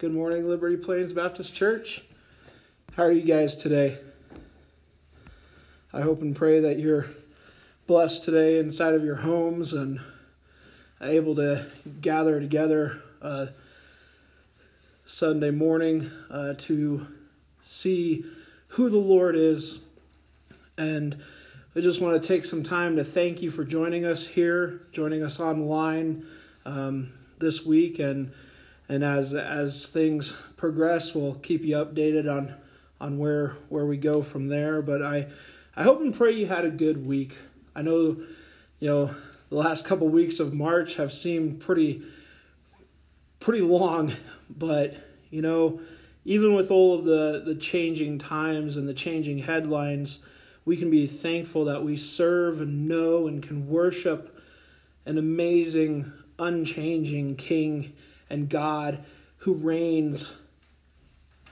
Good morning, Liberty Plains Baptist Church. How are you guys today? I hope and pray that you're blessed today inside of your homes and able to gather together uh, Sunday morning uh, to see who the Lord is. And I just want to take some time to thank you for joining us here, joining us online um, this week, and and as as things progress, we'll keep you updated on on where where we go from there. But I I hope and pray you had a good week. I know, you know, the last couple weeks of March have seemed pretty pretty long, but you know, even with all of the the changing times and the changing headlines, we can be thankful that we serve and know and can worship an amazing, unchanging King and God who reigns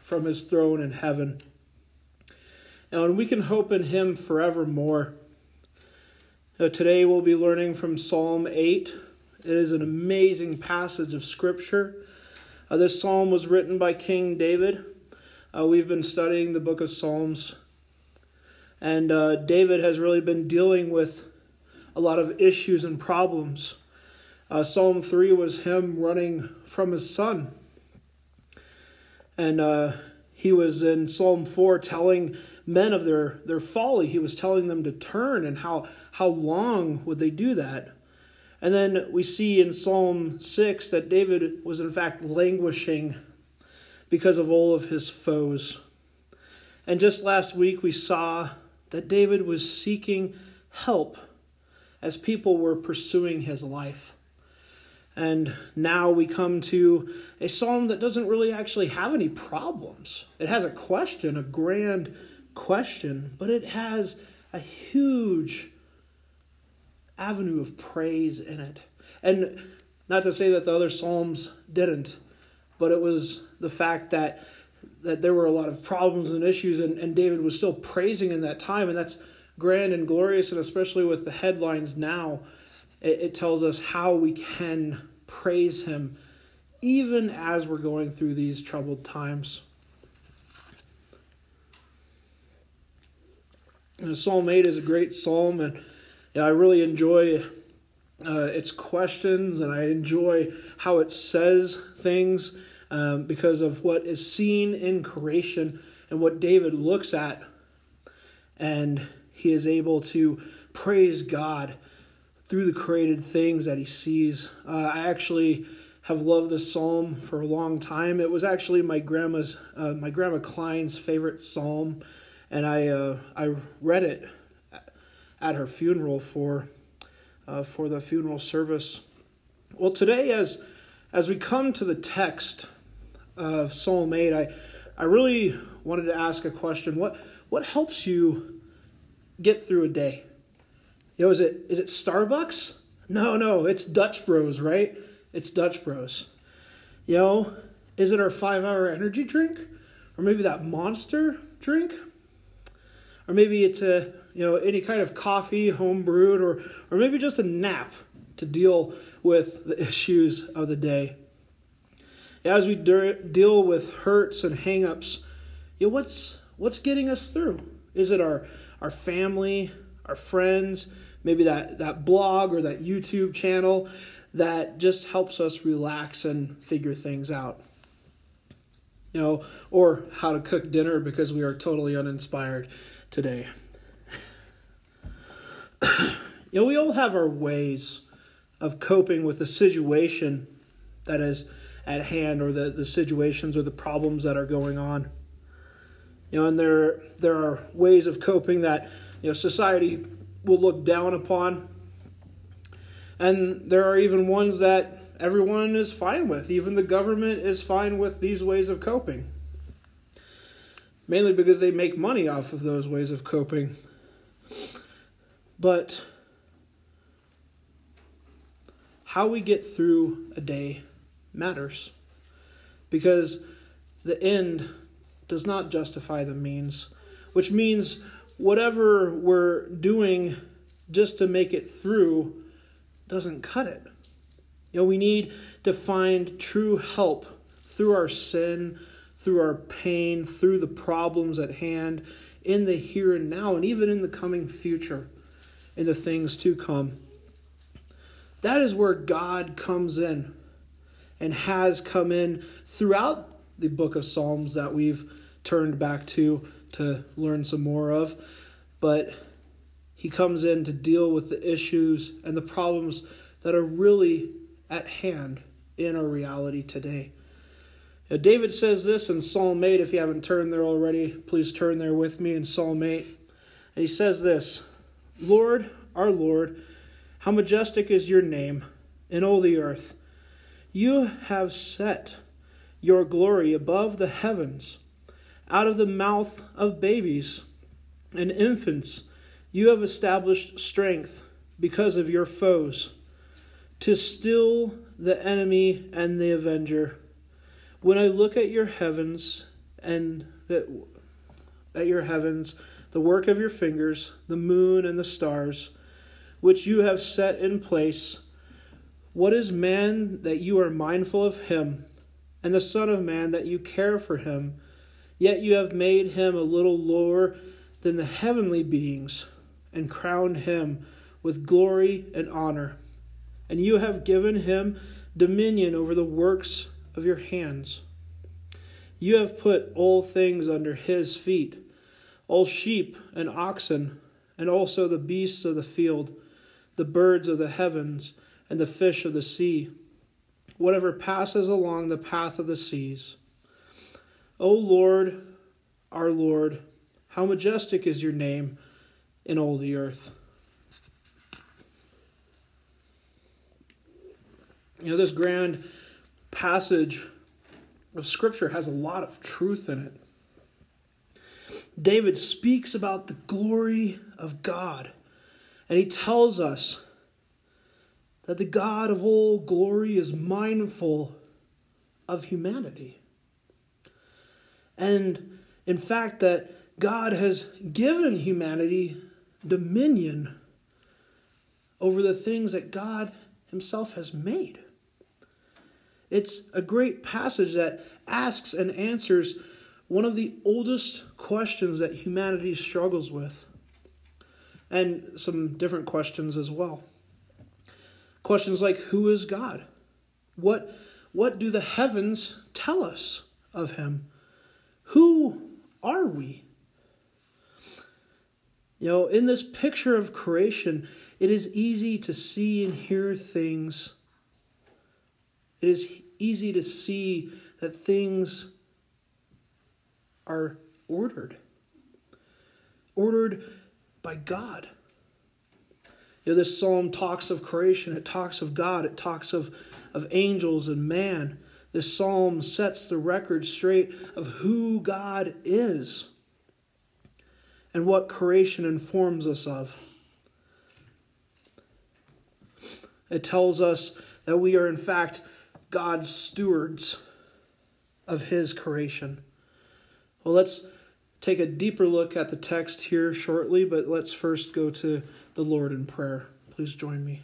from his throne in heaven. Now, And we can hope in him forevermore. Now, today we'll be learning from Psalm 8. It is an amazing passage of Scripture. Uh, this psalm was written by King David. Uh, we've been studying the book of Psalms, and uh, David has really been dealing with a lot of issues and problems. Uh, Psalm 3 was him running from his son. And uh, he was in Psalm 4 telling men of their, their folly. He was telling them to turn and how, how long would they do that. And then we see in Psalm 6 that David was in fact languishing because of all of his foes. And just last week we saw that David was seeking help as people were pursuing his life. And now we come to a psalm that doesn't really actually have any problems. It has a question, a grand question, but it has a huge avenue of praise in it. And not to say that the other psalms didn't, but it was the fact that that there were a lot of problems and issues and, and David was still praising in that time and that's grand and glorious and especially with the headlines now it, it tells us how we can praise Him even as we're going through these troubled times. And psalm 8 is a great psalm, and I really enjoy uh, its questions, and I enjoy how it says things um, because of what is seen in creation and what David looks at, and he is able to praise God through the created things that he sees. Uh, I actually have loved this psalm for a long time. It was actually my grandma's, uh, my grandma Klein's favorite psalm, and I uh, I read it at her funeral for uh, for the funeral service. Well, today as as we come to the text of Psalm eight, I I really wanted to ask a question. What what helps you get through a day? Know, is it is it Starbucks? No, no, it's Dutch Bros, right? It's Dutch Bros. Know, is it our five hour energy drink? Or maybe that monster drink? Or maybe it's a you know any kind of coffee home brewed or or maybe just a nap to deal with the issues of the day. As we deal with hurts and hangups, you know, what's what's getting us through? Is it our our family, our friends? Maybe that, that blog or that YouTube channel that just helps us relax and figure things out. You know, or how to cook dinner because we are totally uninspired today. you know, we all have our ways of coping with the situation that is at hand or the, the situations or the problems that are going on. You know, and there there are ways of coping that, you know, society will look down upon. And there are even ones that everyone is fine with. Even the government is fine with these ways of coping. Mainly because they make money off of those ways of coping. But how we get through a day matters. Because the end does not justify the means, which means whatever we're doing just to make it through doesn't cut it. You know, we need to find true help through our sin, through our pain, through the problems at hand, in the here and now, and even in the coming future, in the things to come. That is where God comes in and has come in throughout the book of Psalms that we've turned back to to learn some more of. But he comes in to deal with the issues and the problems that are really at hand in our reality today. Now, David says this in Psalm 8. If you haven't turned there already, please turn there with me in Psalm 8. And he says this Lord, our Lord, how majestic is your name in all the earth. You have set your glory above the heavens. Out of the mouth of babies and infants, you have established strength because of your foes, to still the enemy and the avenger. When I look at your heavens and that at your heavens, the work of your fingers, the moon and the stars, which you have set in place, what is man that you are mindful of him, and the Son of Man that you care for him? Yet you have made him a little lower than the heavenly beings, and crowned him with glory and honor. And you have given him dominion over the works of your hands. You have put all things under his feet, all sheep and oxen, and also the beasts of the field, the birds of the heavens and the fish of the sea, whatever passes along the path of the seas. O Lord, our Lord, how majestic is your name in all the earth. You know, this grand passage of Scripture has a lot of truth in it. David speaks about the glory of God, and he tells us that the God of all glory is mindful of humanity. And in fact, that God has given humanity dominion over the things that God Himself has made. It's a great passage that asks and answers one of the oldest questions that humanity struggles with, and some different questions as well. Questions like who is God? What what do the heavens tell us of him? Who are we? You know, in this picture of creation, it is easy to see and hear things. It is easy to see that things are ordered. Ordered by God. You know, this psalm talks of creation, it talks of God, it talks of, of angels and man. This psalm sets the record straight of who God is and what creation informs us of. It tells us that we are, in fact, God's stewards of His creation. Well, let's take a deeper look at the text here shortly, but let's first go to the Lord in prayer. Please join me.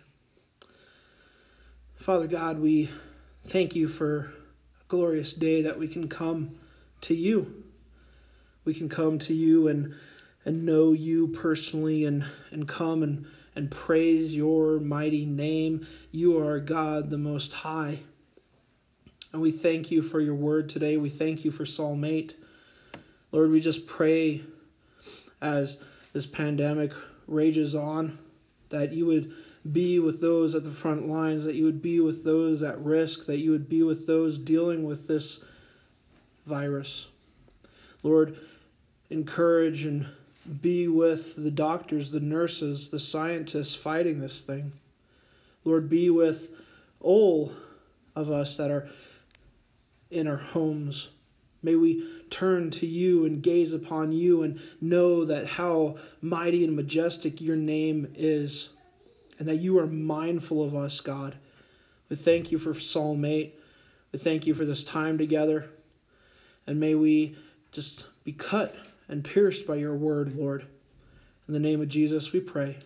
Father God, we thank you for a glorious day that we can come to you. We can come to you and and know you personally and, and come and, and praise your mighty name. You are God the Most High. And we thank you for your word today. We thank you for Psalm 8. Lord, we just pray as this pandemic rages on, that you would be with those at the front lines, that you would be with those at risk, that you would be with those dealing with this virus. Lord, encourage and be with the doctors, the nurses, the scientists fighting this thing. Lord, be with all of us that are in our homes. May we turn to you and gaze upon you and know that how mighty and majestic your name is and that you are mindful of us, God. We thank you for Psalm 8. We thank you for this time together. And may we just be cut and pierced by your word, Lord. In the name of Jesus, we pray.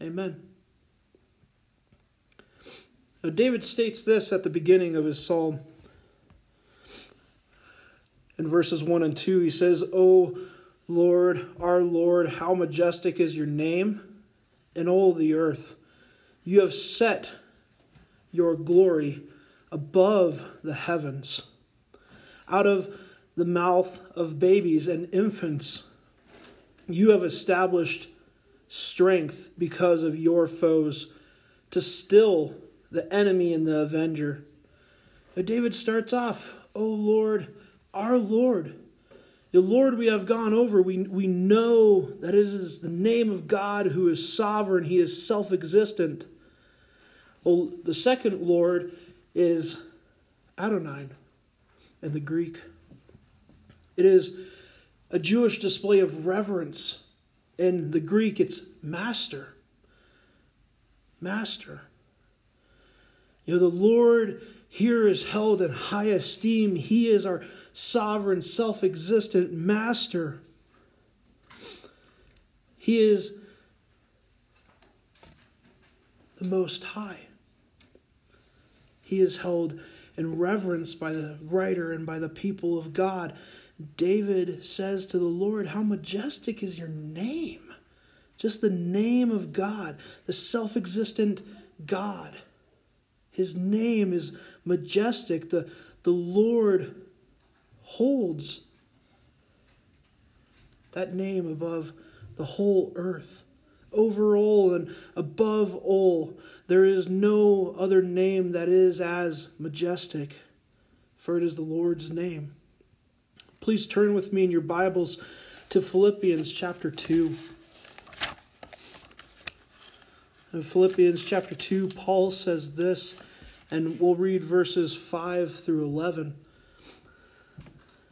Amen. Now, David states this at the beginning of his psalm in verses 1 and 2. He says, O Lord, our Lord, how majestic is your name in all the earth. You have set your glory above the heavens. Out of the mouth of babies and infants, you have established strength because of your foes to still the enemy and the avenger. But David starts off, O Lord, our Lord. The Lord we have gone over, we, we know that it is the name of God who is sovereign, He is self existent. Well, the second Lord is Adonai in the Greek. It is a Jewish display of reverence. In the Greek, it's master. Master. You know, the Lord here is held in high esteem. He is our sovereign, self existent master. He is the Most High. He is held in reverence by the writer and by the people of God. David says to the Lord, How majestic is your name! Just the name of God, the self existent God. His name is majestic. The, the Lord holds that name above the whole earth. Over all and above all, there is no other name that is as majestic, for it is the Lord's name. Please turn with me in your Bibles to Philippians chapter 2. In Philippians chapter 2, Paul says this, and we'll read verses 5 through 11.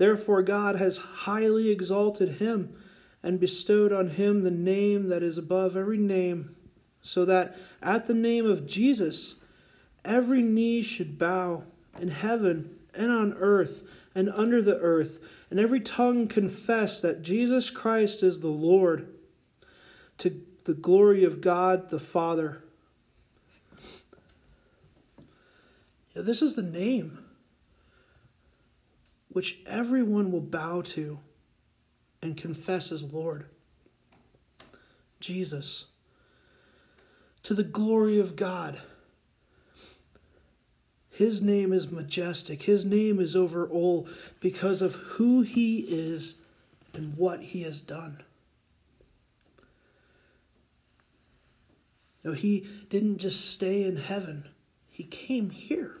Therefore, God has highly exalted him and bestowed on him the name that is above every name, so that at the name of Jesus every knee should bow in heaven and on earth and under the earth, and every tongue confess that Jesus Christ is the Lord to the glory of God the Father. This is the name which everyone will bow to and confess as Lord. Jesus. To the glory of God. His name is majestic. His name is over all because of who he is and what he has done. No, he didn't just stay in heaven, he came here.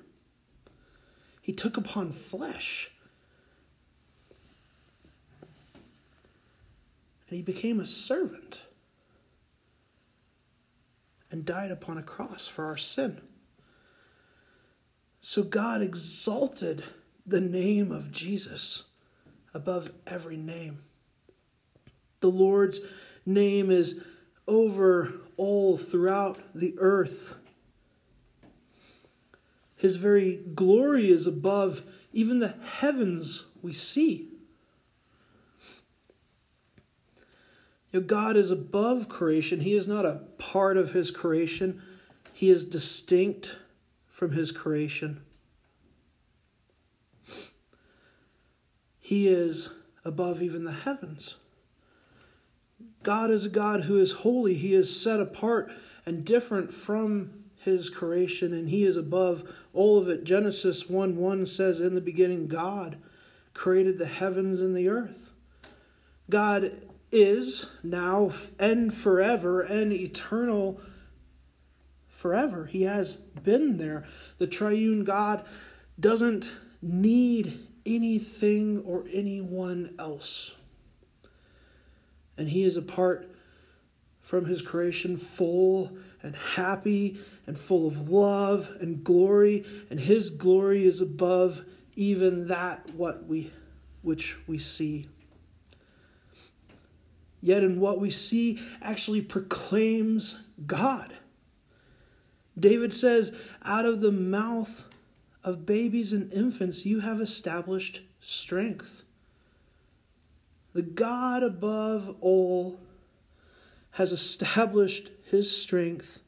He took upon flesh. And he became a servant and died upon a cross for our sin. So God exalted the name of Jesus above every name. The Lord's name is over all throughout the earth. His very glory is above even the heavens we see. You know, God is above creation. He is not a part of His creation, He is distinct from His creation. He is above even the heavens. God is a God who is holy. He is set apart and different from his creation, and he is above all of it. Genesis 1 1 says, In the beginning, God created the heavens and the earth. God is now and forever and eternal forever. He has been there. The triune God doesn't need anything or anyone else and he is apart from his creation, full and happy and full of love and glory, and his glory is above even that what we which we see. Yet in what we see actually proclaims God. David says, Out of the mouth of babies and infants you have established strength. The God above all has established his strength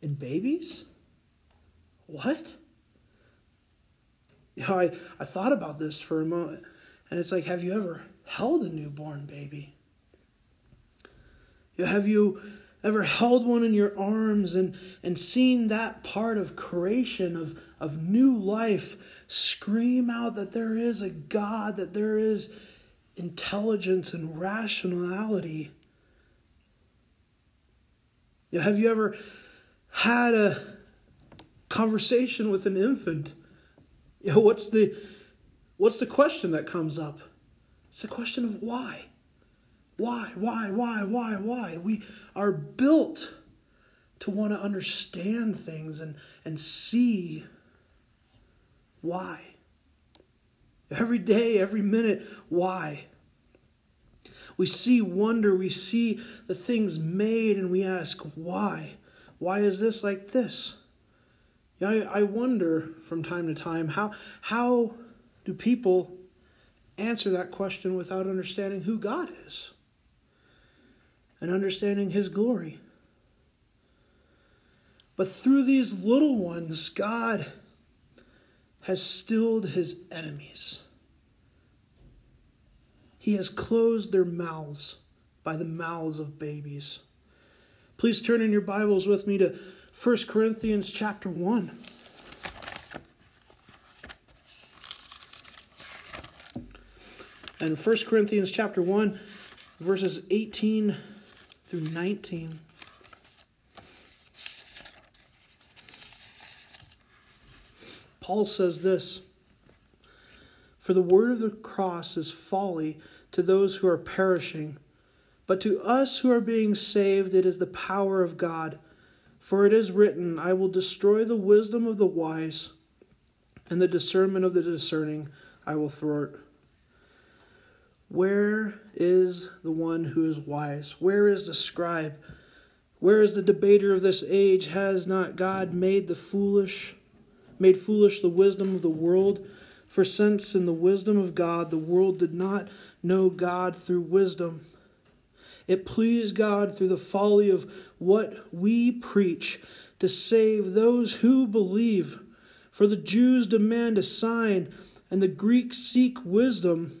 in babies? What? I, I thought about this for a moment, and it's like, have you ever held a newborn baby? Have you ever held one in your arms and, and seen that part of creation, of, of new life, scream out that there is a God, that there is intelligence and rationality? Have you ever had a conversation with an infant? What's the what's the question that comes up? It's the question of why. Why, why, why, why, why? We are built to want to understand things and, and see why. Every day, every minute, why? We see wonder, we see the things made, and we ask, why? Why is this like this? You know, I, I wonder from time to time how, how do people answer that question without understanding who God is and understanding His glory? But through these little ones, God has stilled His enemies. He has closed their mouths by the mouths of babies. Please turn in your Bibles with me to 1 Corinthians chapter 1. And 1 Corinthians chapter 1, verses 18 through 19. Paul says this For the word of the cross is folly to those who are perishing, but to us who are being saved, it is the power of God. For it is written, I will destroy the wisdom of the wise, and the discernment of the discerning I will thwart. Where is the one who is wise? Where is the scribe? Where is the debater of this age? Has not God made the foolish, made foolish the wisdom of the world? For since in the wisdom of God the world did not know God through wisdom, it pleased God through the folly of what we preach to save those who believe. For the Jews demand a sign, and the Greeks seek wisdom,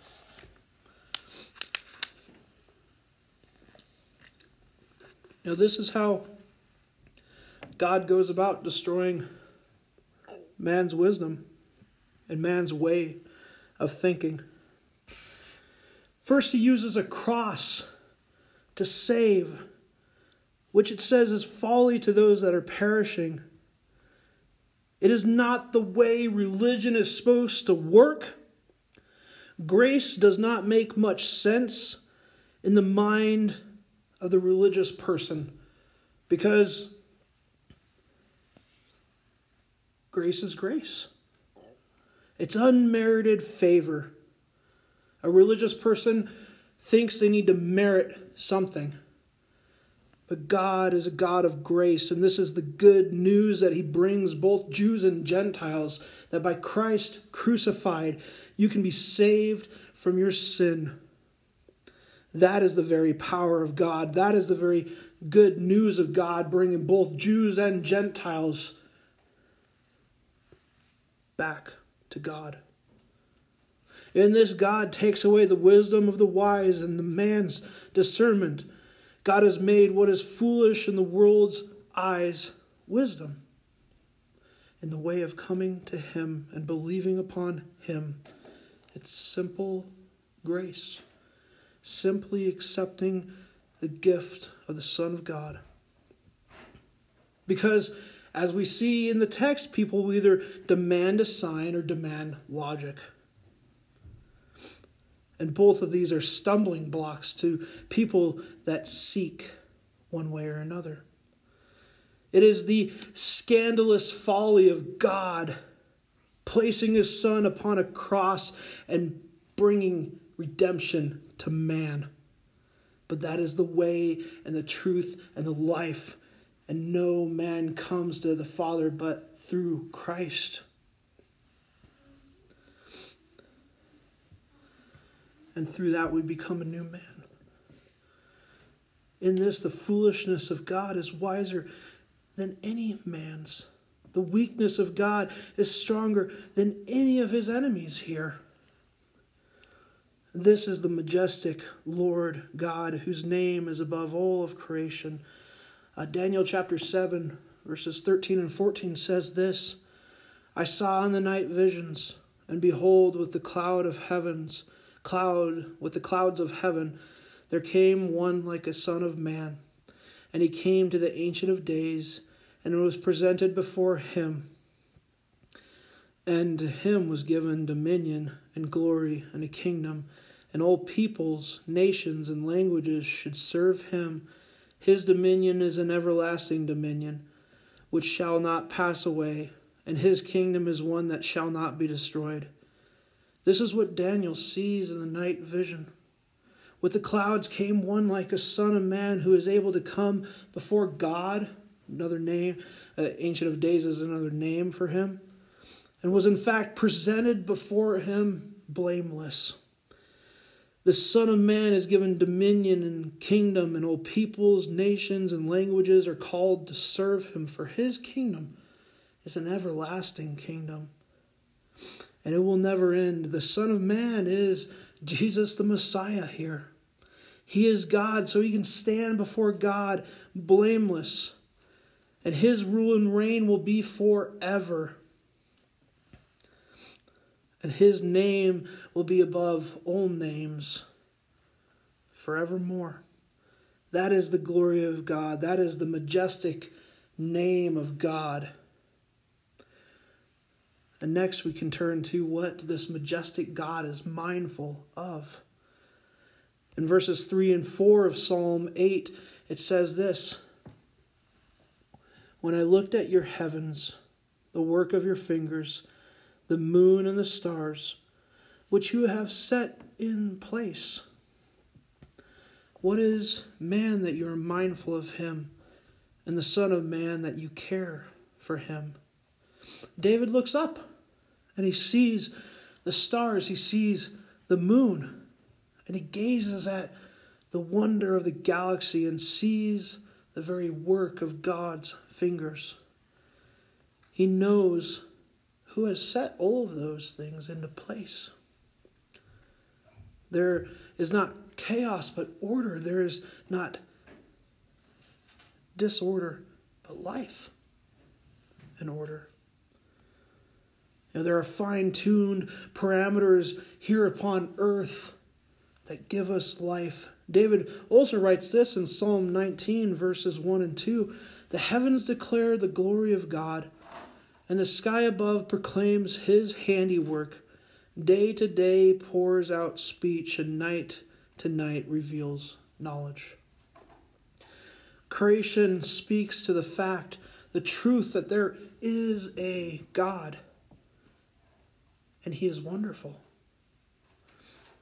Now, this is how God goes about destroying man's wisdom and man's way of thinking. First, he uses a cross to save which it says is folly to those that are perishing. It is not the way religion is supposed to work. Grace does not make much sense in the mind of the religious person because grace is grace. It's unmerited favor. A religious person thinks they need to merit something. But God is a God of grace, and this is the good news that He brings both Jews and Gentiles that by Christ crucified, you can be saved from your sin. That is the very power of God. That is the very good news of God, bringing both Jews and Gentiles back to God. In this, God takes away the wisdom of the wise and the man's discernment God has made what is foolish in the world's eyes wisdom in the way of coming to Him and believing upon Him. It's simple grace. Simply accepting the gift of the Son of God. Because, as we see in the text, people will either demand a sign or demand logic. And both of these are stumbling blocks to people that seek one way or another. It is the scandalous folly of God placing his Son upon a cross and bringing redemption to man. But that is the way and the truth and the life and no man comes to the Father but through Christ. And through that, we become a new man. In this, the foolishness of God is wiser than any man's. The weakness of God is stronger than any of his enemies here. This is the majestic Lord God, whose name is above all of creation uh, Daniel chapter 7, verses 13 and 14 says this I saw in the night visions, and behold, with the cloud of heavens, cloud, with the clouds of heaven, there came one like a son of man. And he came to the Ancient of Days, and was presented before him. And to him was given dominion and glory and a kingdom, and all peoples, nations, and languages should serve him. His dominion is an everlasting dominion, which shall not pass away, and his kingdom is one that shall not be destroyed. This is what Daniel sees in the night vision. With the clouds came one like a son of man who is able to come before God, another name, uh, Ancient of Days is another name for him, and was in fact presented before him blameless. The Son of Man is given dominion and kingdom, and all peoples, nations, and languages are called to serve him, for his kingdom is an everlasting kingdom. And it will never end. The Son of Man is Jesus the Messiah here. He is God, so he can stand before God blameless. And his rule and reign will be forever and his name will be above all names forevermore. That is the glory of God. That is the majestic name of God. And next we can turn to what this majestic God is mindful of. In verses 3 and 4 of Psalm 8, it says this When I looked at your heavens, the work of your fingers, the moon and the stars, which you have set in place. What is man that you are mindful of him, and the Son of Man that you care for him? David looks up and he sees the stars, he sees the moon, and he gazes at the wonder of the galaxy and sees the very work of God's fingers. He knows who has set all of those things into place. There is not chaos, but order. There is not disorder, but life and order. You know, there are fine tuned parameters here upon earth that give us life. David also writes this in Psalm 19, verses 1 and 2 The heavens declare the glory of God and the sky above proclaims his handiwork. Day to day pours out speech, and night to night reveals knowledge. Creation speaks to the fact, the truth that there is a God, and he is wonderful.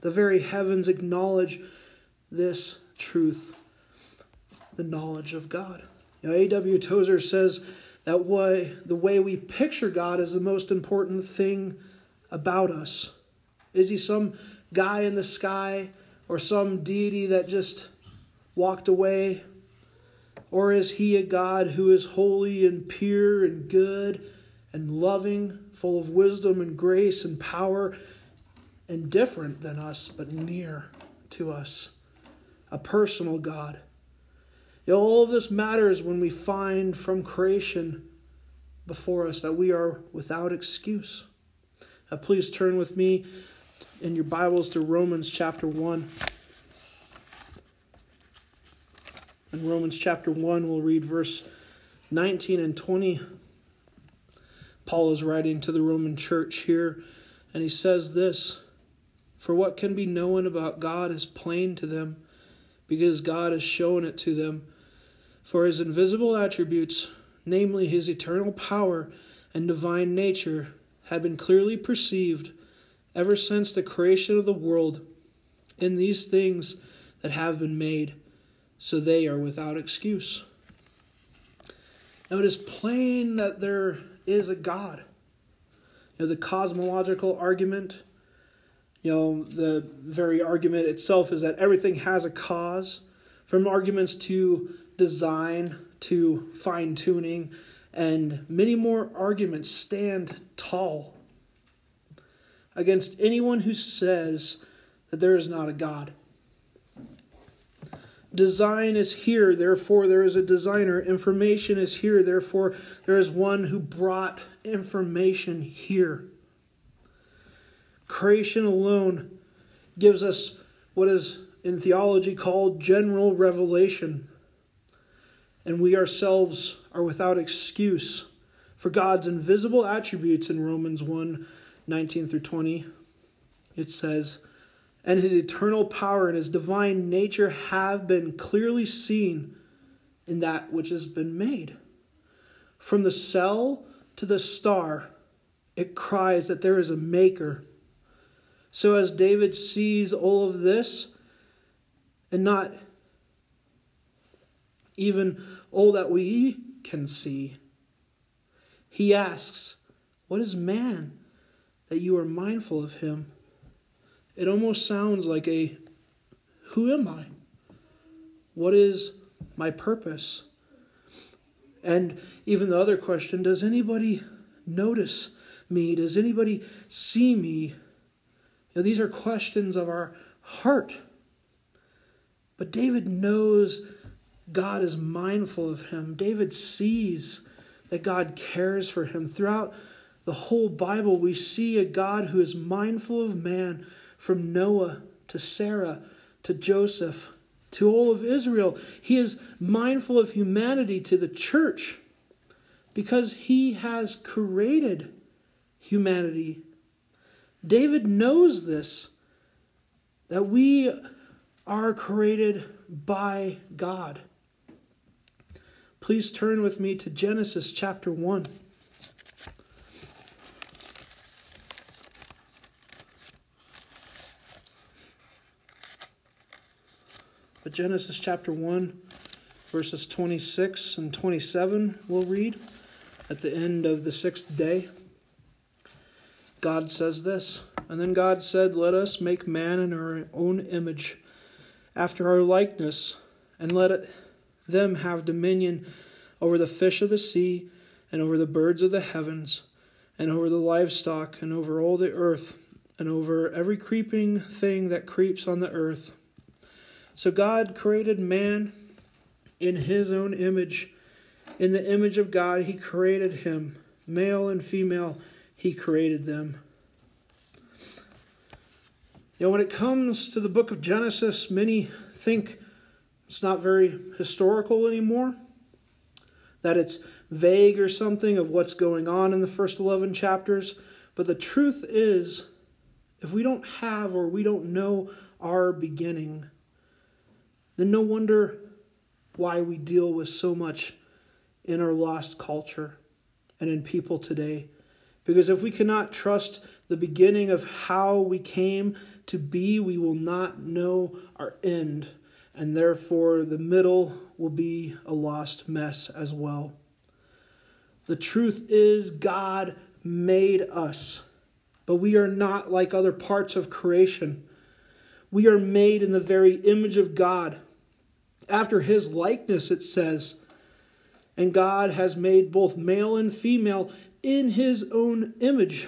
The very heavens acknowledge this truth, the knowledge of God. You know, A.W. Tozer says, that way the way we picture God is the most important thing about us. Is he some guy in the sky or some deity that just walked away? Or is he a God who is holy and pure and good and loving, full of wisdom and grace and power, and different than us, but near to us? A personal God all of this matters when we find from creation before us that we are without excuse. Uh, please turn with me in your Bibles to Romans chapter 1. In Romans chapter 1, we'll read verse 19 and 20. Paul is writing to the Roman church here, and he says this For what can be known about God is plain to them, because God has shown it to them. For his invisible attributes, namely his eternal power and divine nature, have been clearly perceived ever since the creation of the world in these things that have been made so they are without excuse. Now it is plain that there is a God. You know, the cosmological argument, you know, the very argument itself is that everything has a cause, from arguments to design to fine tuning, and many more arguments stand tall against anyone who says that there is not a God. Design is here, therefore there is a designer. Information is here, therefore there is one who brought information here. Creation alone gives us what is in theology called general revelation. And we ourselves are without excuse for God's invisible attributes in Romans 1 19 through 20. It says, and his eternal power and his divine nature have been clearly seen in that which has been made. From the cell to the star, it cries that there is a maker. So, as David sees all of this, and not even all that we can see, he asks, What is man that you are mindful of him? it almost sounds like a who am I? What is my purpose? And even the other question does anybody notice me? Does anybody see me? Now, these are questions of our heart. But David knows God is mindful of him. David sees that God cares for him. Throughout the whole Bible, we see a God who is mindful of man from Noah to Sarah to Joseph to all of Israel. He is mindful of humanity to the church because he has created humanity. David knows this that we are created by God. Please turn with me to Genesis chapter 1. But Genesis chapter 1, verses 26 and 27, we'll read at the end of the sixth day. God says this And then God said, Let us make man in our own image, after our likeness, and let it, them have dominion over the fish of the sea, and over the birds of the heavens, and over the livestock, and over all the earth, and over every creeping thing that creeps on the earth. So God created man in his own image. In the image of God, he created him. Male and female, he created them. You know, when it comes to the book of Genesis, many think it's not very historical anymore, that it's vague or something of what's going on in the first 11 chapters. But the truth is, if we don't have or we don't know our beginning, then no wonder why we deal with so much in our lost culture and in people today. Because if we cannot trust the beginning of how we came to be, we will not know our end. And therefore, the middle will be a lost mess as well. The truth is, God made us, but we are not like other parts of creation. We are made in the very image of God after his likeness, it says. And God has made both male and female in his own image.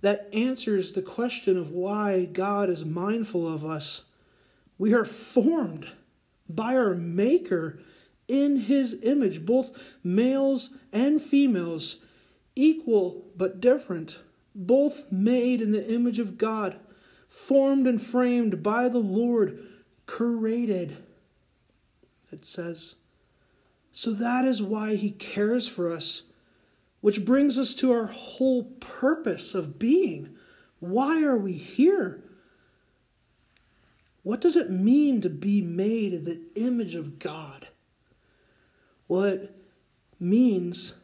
That answers the question of why God is mindful of us. We are formed by our Maker in his image, both males and females, equal but different, both made in the image of God, formed and framed by the Lord, created it says. So that is why he cares for us, which brings us to our whole purpose of being. Why are we here? What does it mean to be made in the image of God? Well, it means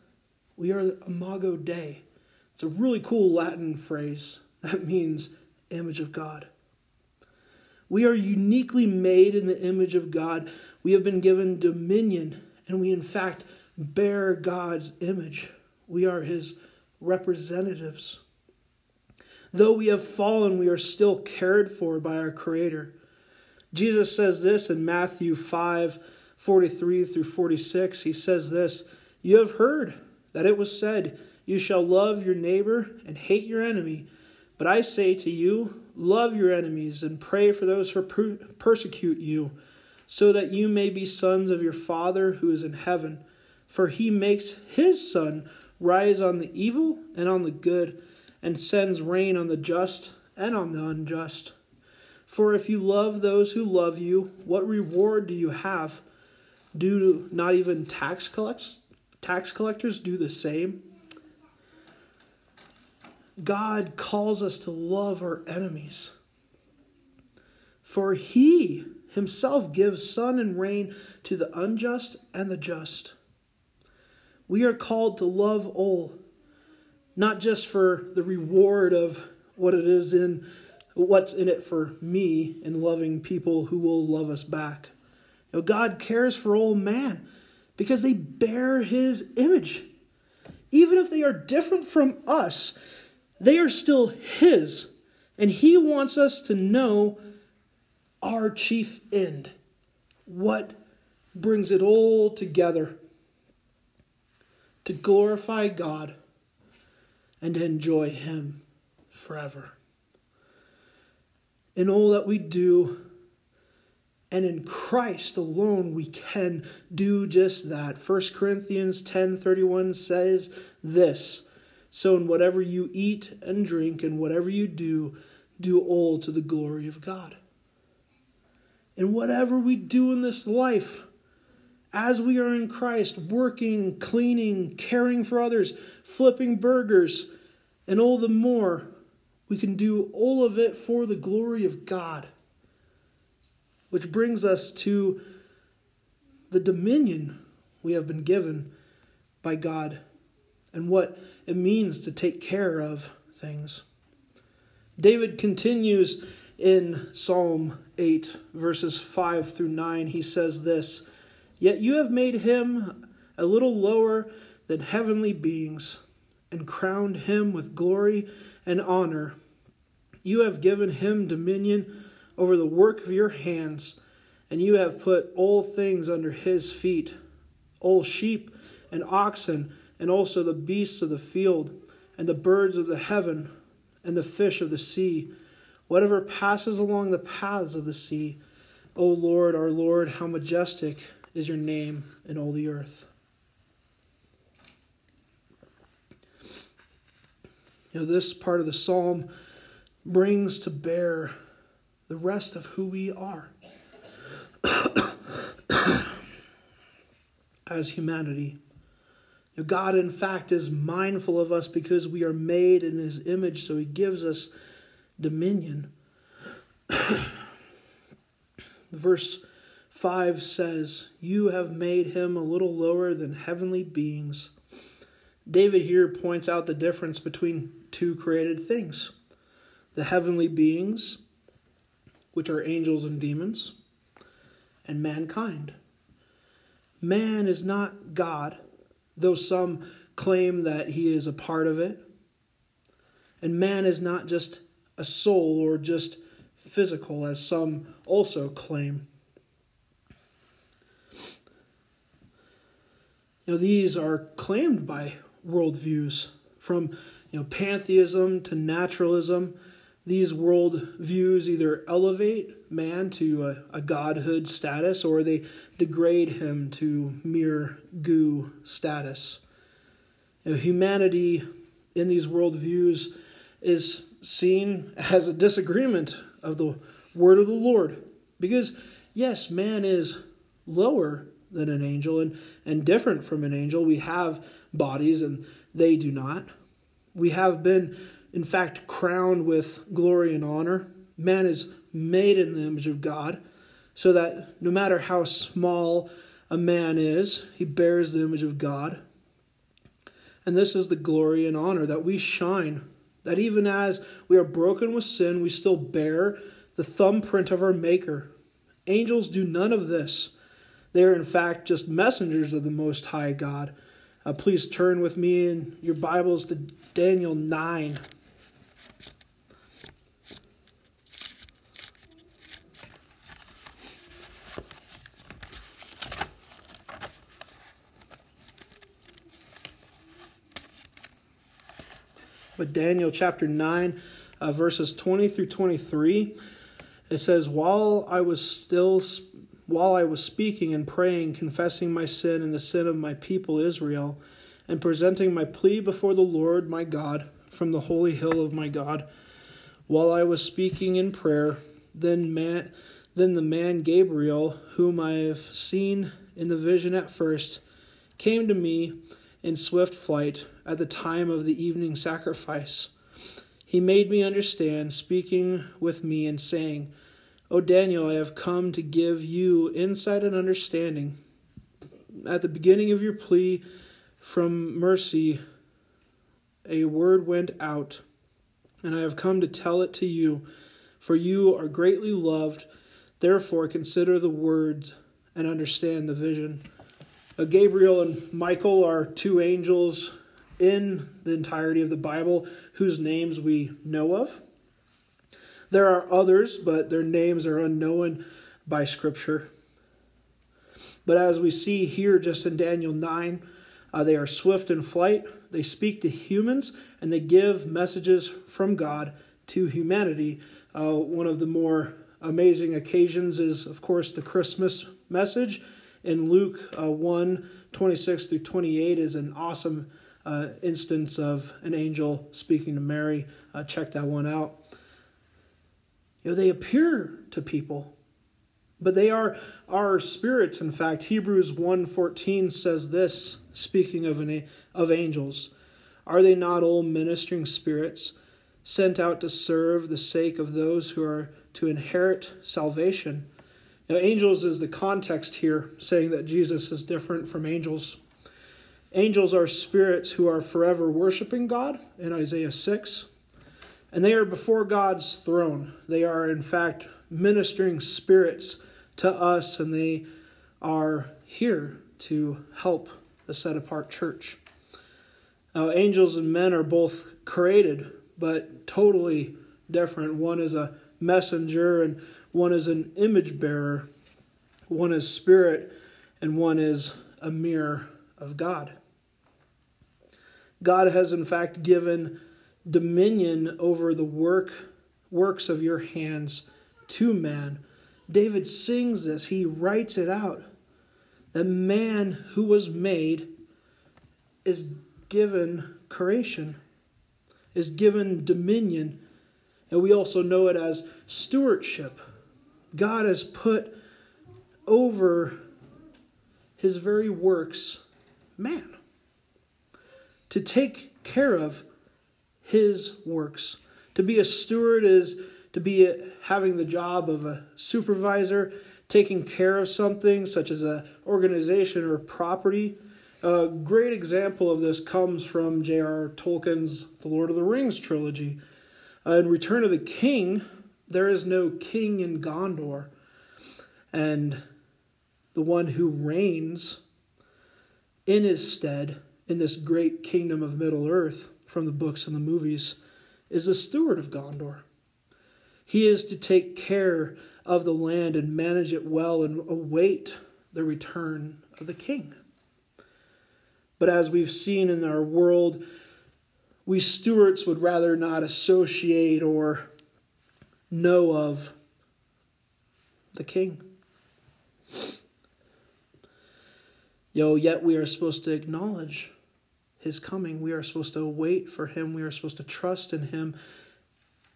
we are imago Dei. It's a really cool Latin phrase that means image of God. We are uniquely made in the image of God. We have been given dominion, and we, in fact, bear God's image. We are his representatives. Though we have fallen, we are still cared for by our Creator. Jesus says this in Matthew 5 43 through 46. He says this You have heard that it was said, You shall love your neighbor and hate your enemy. But I say to you, love your enemies and pray for those who per- persecute you, so that you may be sons of your Father who is in heaven. For he makes his sun rise on the evil and on the good, and sends rain on the just and on the unjust. For if you love those who love you, what reward do you have? Do not even tax collects tax collectors do the same? God calls us to love our enemies. For he himself gives sun and rain to the unjust and the just. We are called to love all, not just for the reward of what it is in what's in it for me in loving people who will love us back. You know, God cares for all man because they bear his image. Even if they are different from us, they are still his. And he wants us to know our chief end. What brings it all together? To glorify God and enjoy him forever in all that we do. And in Christ alone we can do just that. 1 Corinthians 10:31 says this, so in whatever you eat and drink and whatever you do, do all to the glory of God. In whatever we do in this life, as we are in Christ, working, cleaning, caring for others, flipping burgers, and all the more, we can do all of it for the glory of God. Which brings us to the dominion we have been given by God and what it means to take care of things. David continues in Psalm 8, verses 5 through 9. He says this Yet you have made him a little lower than heavenly beings and crowned him with glory and honor. You have given him dominion over the work of your hands, and you have put all things under his feet all sheep and oxen, and also the beasts of the field, and the birds of the heaven, and the fish of the sea, whatever passes along the paths of the sea. O Lord, our Lord, how majestic is your name in all the earth. You know, this part of the psalm brings to bear the rest of who we are as humanity. God, in fact, is mindful of us because we are made in His image, so He gives us dominion. Verse 5 says, You have made him a little lower than heavenly beings. David here points out the difference between two created things the heavenly beings, which are angels and demons, and mankind. Man is not God, though some claim that he is a part of it. And man is not just a soul or just physical, as some also claim. Now, these are claimed by worldviews from you know pantheism to naturalism these world views either elevate man to a, a, godhood status or they degrade him to mere goo status. You know, humanity in these world views is seen as a disagreement of the word of the Lord. Because, yes, man is lower than an angel and, and different from an angel. We have bodies and they do not. We have been, in fact, crowned with glory and honor. Man is made in the image of God, so that no matter how small a man is, he bears the image of God. And this is the glory and honor that we shine, that even as we are broken with sin, we still bear the thumbprint of our Maker. Angels do none of this. They are, in fact, just messengers of the Most High God. Uh, please turn with me in your Bibles to Daniel 9. But Daniel chapter 9, uh, verses 20 through 23, it says, While I was still while I was speaking and praying, confessing my sin and the sin of my people Israel, and presenting my plea before the Lord my God from the holy hill of my God, while I was speaking in prayer, then man, then the man Gabriel, whom I have seen in the vision at first, came to me in swift flight at the time of the evening sacrifice. He made me understand, speaking with me and saying, O Daniel, I have come to give you insight and understanding. At the beginning of your plea from mercy, a word went out, and I have come to tell it to you, for you are greatly loved. Therefore, consider the words and understand the vision. Uh, Gabriel and Michael are two angels in the entirety of the Bible whose names we know of. There are others, but their names are unknown by Scripture. But as we see here just in Daniel 9, uh, they are swift in flight, they speak to humans, and they give messages from God to humanity. Uh, one of the more amazing occasions is, of course, the Christmas message. In Luke uh, 1 26 through 28 is an awesome uh, instance of an angel speaking to Mary. Uh, check that one out. You know, they appear to people, but they are our spirits. In fact, Hebrews 1:14 says this, speaking of an of angels, are they not all ministering spirits sent out to serve the sake of those who are to inherit salvation? Now, angels is the context here, saying that Jesus is different from angels. Angels are spirits who are forever worshiping God in Isaiah 6. And they are before God's throne. They are, in fact, ministering spirits to us, and they are here to help the set apart church. Now, angels and men are both created, but totally different. One is a messenger, and one is an image bearer. One is spirit, and one is a mirror of God. God has, in fact, given dominion over the work works of your hands to man. David sings this, he writes it out. The man who was made is given creation, is given dominion, and we also know it as stewardship. God has put over his very works man to take care of his works. To be a steward is to be having the job of a supervisor, taking care of something such as an organization or property. A great example of this comes from J.R. Tolkien's The Lord of the Rings trilogy. Uh, in Return of the King, there is no king in Gondor, and the one who reigns in his stead in this great kingdom of Middle Earth from the books and the movies, is a steward of Gondor. He is to take care of the land and manage it well and await the return of the king. But as we've seen in our world, we stewards would rather not associate or know of the king. Yo, yet we are supposed to acknowledge his coming. We are supposed to wait for him. We are supposed to trust in him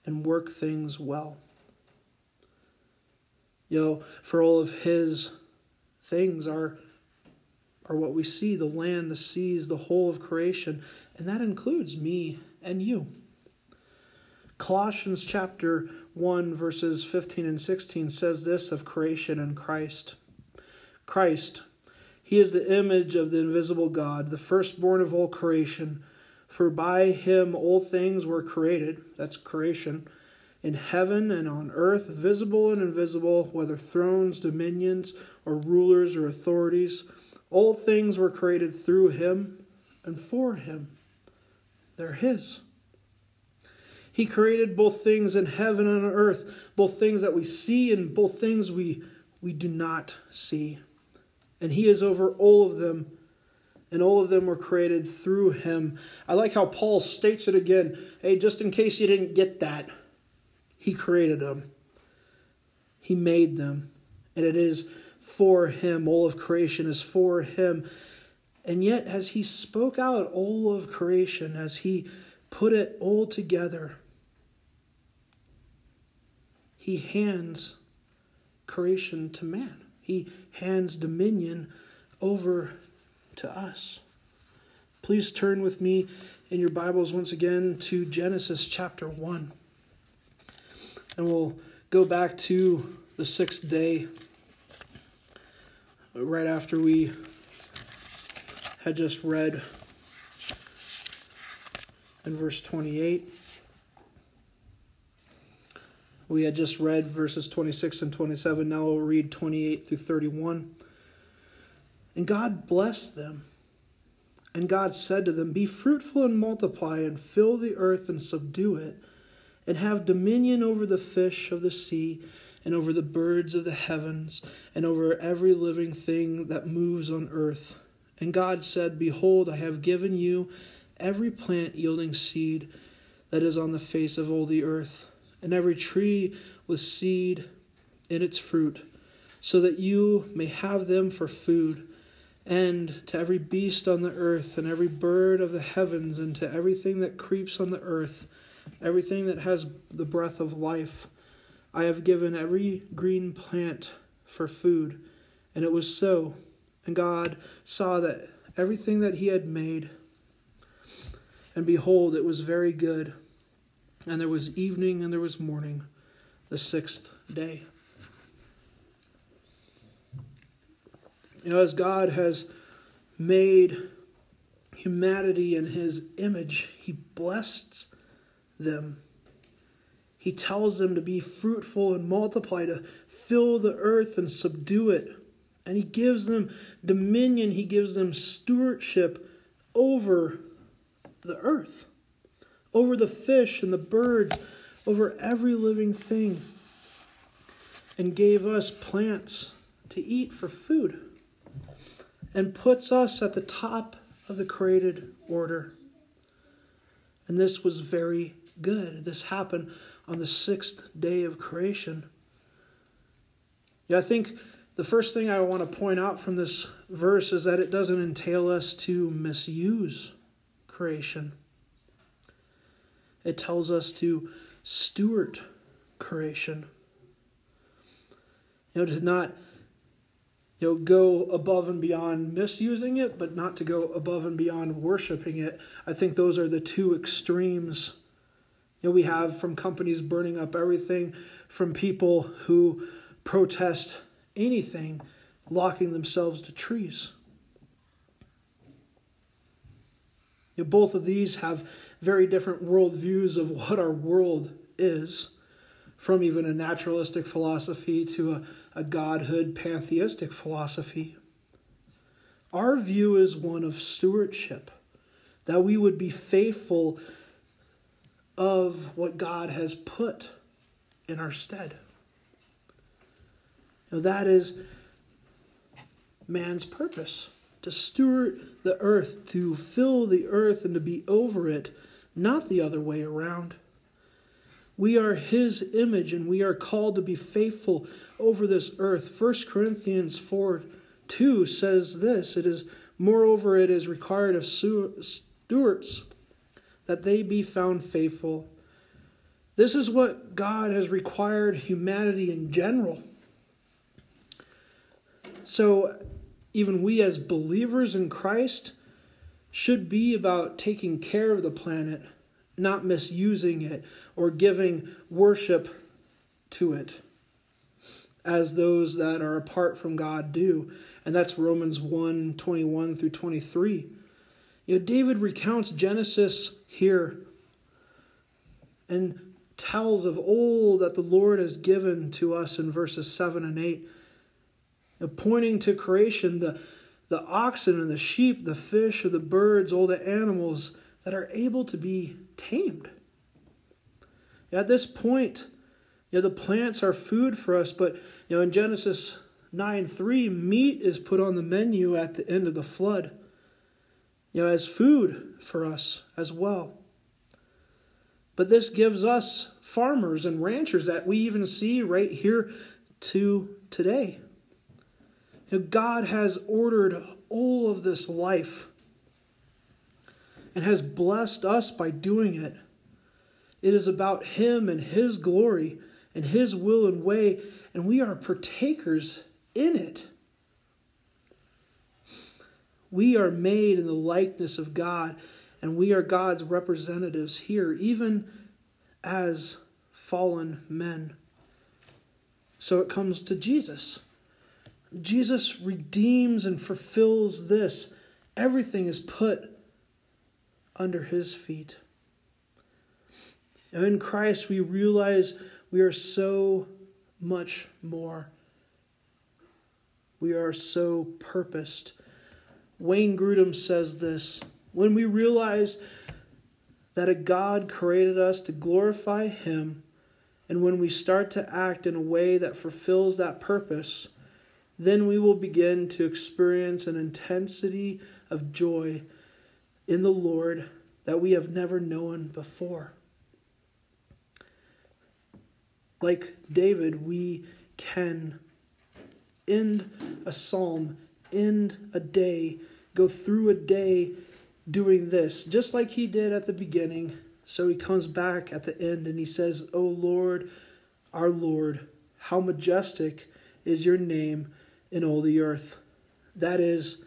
and work things well. Yo, for all of his things are, are what we see the land, the seas, the whole of creation, and that includes me and you. Colossians chapter 1, verses 15 and 16 says this of creation and Christ. Christ, He is the image of the invisible God, the firstborn of all creation. For by Him all things were created, that's creation, in heaven and on earth, visible and invisible, whether thrones, dominions, or rulers or authorities. All things were created through Him and for Him. They're His. He created both things in heaven and on earth, both things that we see and both things we, we do not see. And He is over all of them, and all of them were created through Him. I like how Paul states it again. Hey, just in case you didn't get that, He created them, He made them, and it is for Him. All of creation is for Him. And yet, as He spoke out all of creation, as He put it all together, he hands creation to man. He hands dominion over to us. Please turn with me in your Bibles once again to Genesis chapter 1. And we'll go back to the sixth day, right after we had just read in verse 28. We had just read verses 26 and 27. Now we'll read 28 through 31. And God blessed them. And God said to them, Be fruitful and multiply, and fill the earth and subdue it, and have dominion over the fish of the sea, and over the birds of the heavens, and over every living thing that moves on earth. And God said, Behold, I have given you every plant yielding seed that is on the face of all the earth and every tree with seed in its fruit, so that you may have them for food, and to every beast on the earth, and every bird of the heavens, and to everything that creeps on the earth, everything that has the breath of life. I have given every green plant for food. And it was so. And God saw that everything that He had made, and behold, it was very good. And there was evening and there was morning, the sixth day. You know, as God has made humanity in his image, he blessed them. He tells them to be fruitful and multiply, to fill the earth and subdue it. And he gives them dominion, he gives them stewardship over the earth over the fish and the birds, over every living thing, and gave us plants to eat for food, and puts us at the top of the created order. And this was very good. This happened on the sixth day of creation. Yeah, I think the first thing I want to point out from this verse is that it doesn't entail us to misuse creation. It tells us to steward creation. You know, to not you know go above and beyond misusing it, but not to go above and beyond worshiping it. I think those are the two extremes. You know, we have from companies burning up everything, from people who protest anything, locking themselves to trees. You know, both of these have very different worldviews of what our world is, from even a naturalistic philosophy to a, a godhood pantheistic philosophy. Our view is one of stewardship, that we would be faithful of what God has put in our stead. Now, that is man's purpose to steward the earth, to fill the earth and to be over it not the other way around. We are his image and we are called to be faithful over this earth. 1 Corinthians 4 2 says this It is, moreover, it is required of stewards that they be found faithful. This is what God has required humanity in general. so, even we as believers in Christ should be about taking care of the planet, not misusing it or giving worship to it as those that are apart from God do. And that's Romans 1 21 through 23. You know, David recounts Genesis here and tells of all that the Lord has given to us in verses 7 and 8, you know, pointing to creation, the, the oxen and the sheep, the fish, or the birds, all the animals that are able to be tamed. At this point, you know, the plants are food for us, but you know, in Genesis 9 3, meat is put on the menu at the end of the flood, you know, as food for us as well. But this gives us farmers and ranchers that we even see right here to today. God has ordered all of this life and has blessed us by doing it. It is about Him and His glory and His will and way, and we are partakers in it. We are made in the likeness of God, and we are God's representatives here, even as fallen men. So it comes to Jesus. Jesus redeems and fulfills this. Everything is put under his feet. Now in Christ, we realize we are so much more. We are so purposed. Wayne Grudem says this when we realize that a God created us to glorify Him, and when we start to act in a way that fulfills that purpose, then we will begin to experience an intensity of joy in the Lord that we have never known before. Like David, we can end a psalm, end a day, go through a day doing this, just like he did at the beginning. So he comes back at the end and he says, O Lord, our Lord, how majestic is your name in all the earth. That is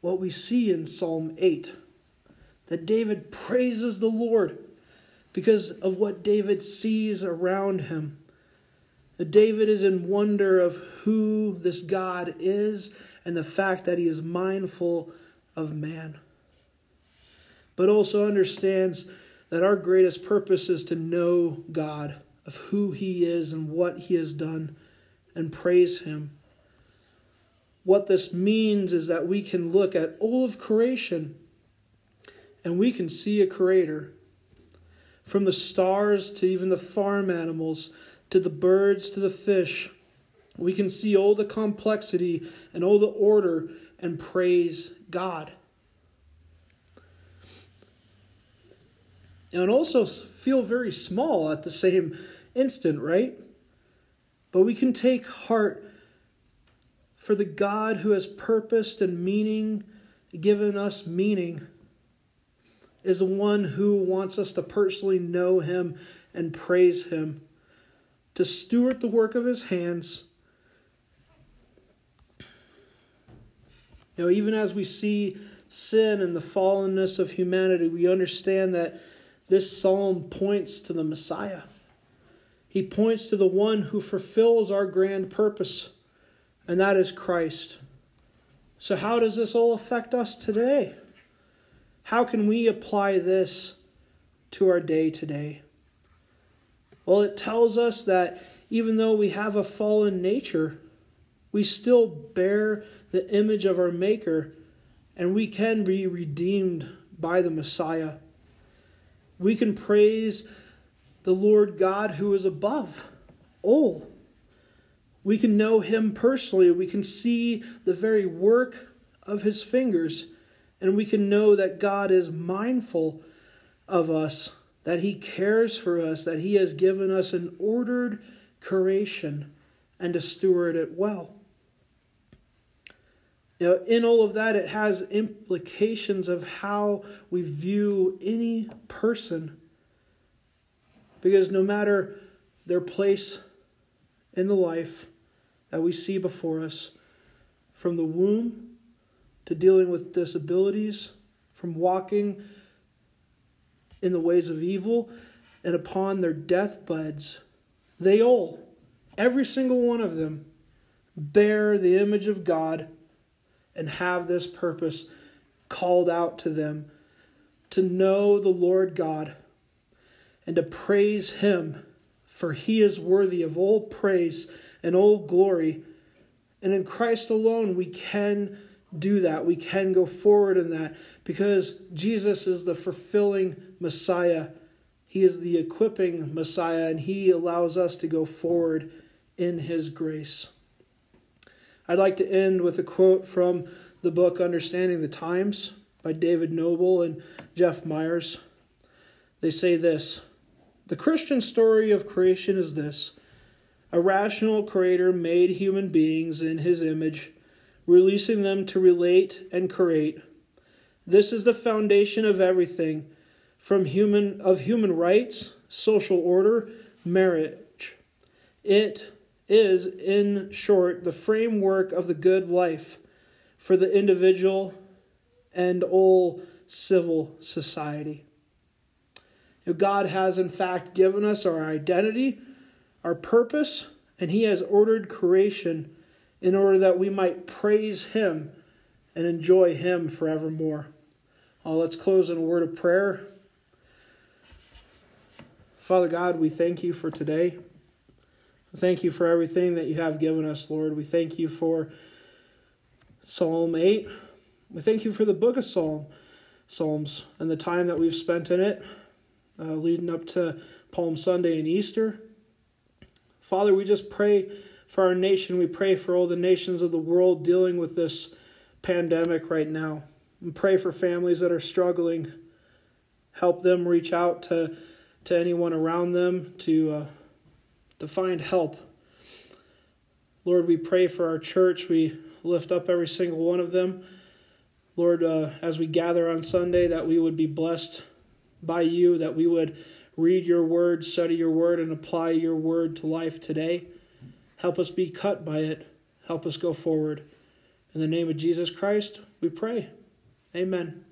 what we see in Psalm 8 that David praises the Lord because of what David sees around him. David is in wonder of who this God is and the fact that he is mindful of man. But also understands that our greatest purpose is to know God, of who he is and what he has done, and praise him. What this means is that we can look at all of creation and we can see a creator. From the stars to even the farm animals, to the birds to the fish, we can see all the complexity and all the order and praise God. And also feel very small at the same instant, right? But we can take heart for the God who has purposed and meaning, given us meaning is the one who wants us to personally know him and praise him, to steward the work of his hands. You know, even as we see sin and the fallenness of humanity, we understand that this psalm points to the Messiah. He points to the one who fulfills our grand purpose, and that is Christ. So, how does this all affect us today? How can we apply this to our day today? Well, it tells us that even though we have a fallen nature, we still bear the image of our Maker and we can be redeemed by the Messiah. We can praise the Lord God who is above all. We can know Him personally. We can see the very work of His fingers and we can know that God is mindful of us, that He cares for us, that He has given us an ordered creation and to steward it well. Know, in all of that, it has implications of how we view any person. Because no matter their place in the life that we see before us, from the womb to dealing with disabilities, from walking in the ways of evil, and upon their deathbeds, they all, every single one of them, bear the image of God and have this purpose called out to them to know the Lord God and to praise Him, for He is worthy of all praise and all glory. And in Christ alone, we can do that. We can go forward in that because Jesus is the fulfilling Messiah. He is the equipping Messiah, and He allows us to go forward in His grace. I'd like to end with a quote from the book Understanding the Times by David Noebel and Jeff Myers. They say this The Christian story of creation is this a rational creator made human beings in his image, releasing them to relate and create. This is the foundation of everything from human of human rights, social order, marriage. It is, in short, the framework of the good life for the individual and all civil society. God has, in fact, given us our identity, our purpose, and He has ordered creation in order that we might praise Him and enjoy Him forevermore. Uh, let's close in a word of prayer. Father God, we thank you for today. Thank you for everything that you have given us, Lord. We thank you for Psalm 8. We thank you for the book of Psalm, Psalms and the time that we've spent in it, uh, leading up to Palm Sunday and Easter. Father, we just pray for our nation. We pray for all the nations of the world dealing with this pandemic right now. Pray for families that are struggling. Help them reach out to, to anyone around them to, uh, to find help. Lord, we pray for our church. We lift up every single one of them. Lord, uh, as we gather on Sunday, that we would be blessed by you, that we would read your word, study your word, and apply your word to life today. Help us be cut by it. Help us go forward. In the name of Jesus Christ, we pray. Amen.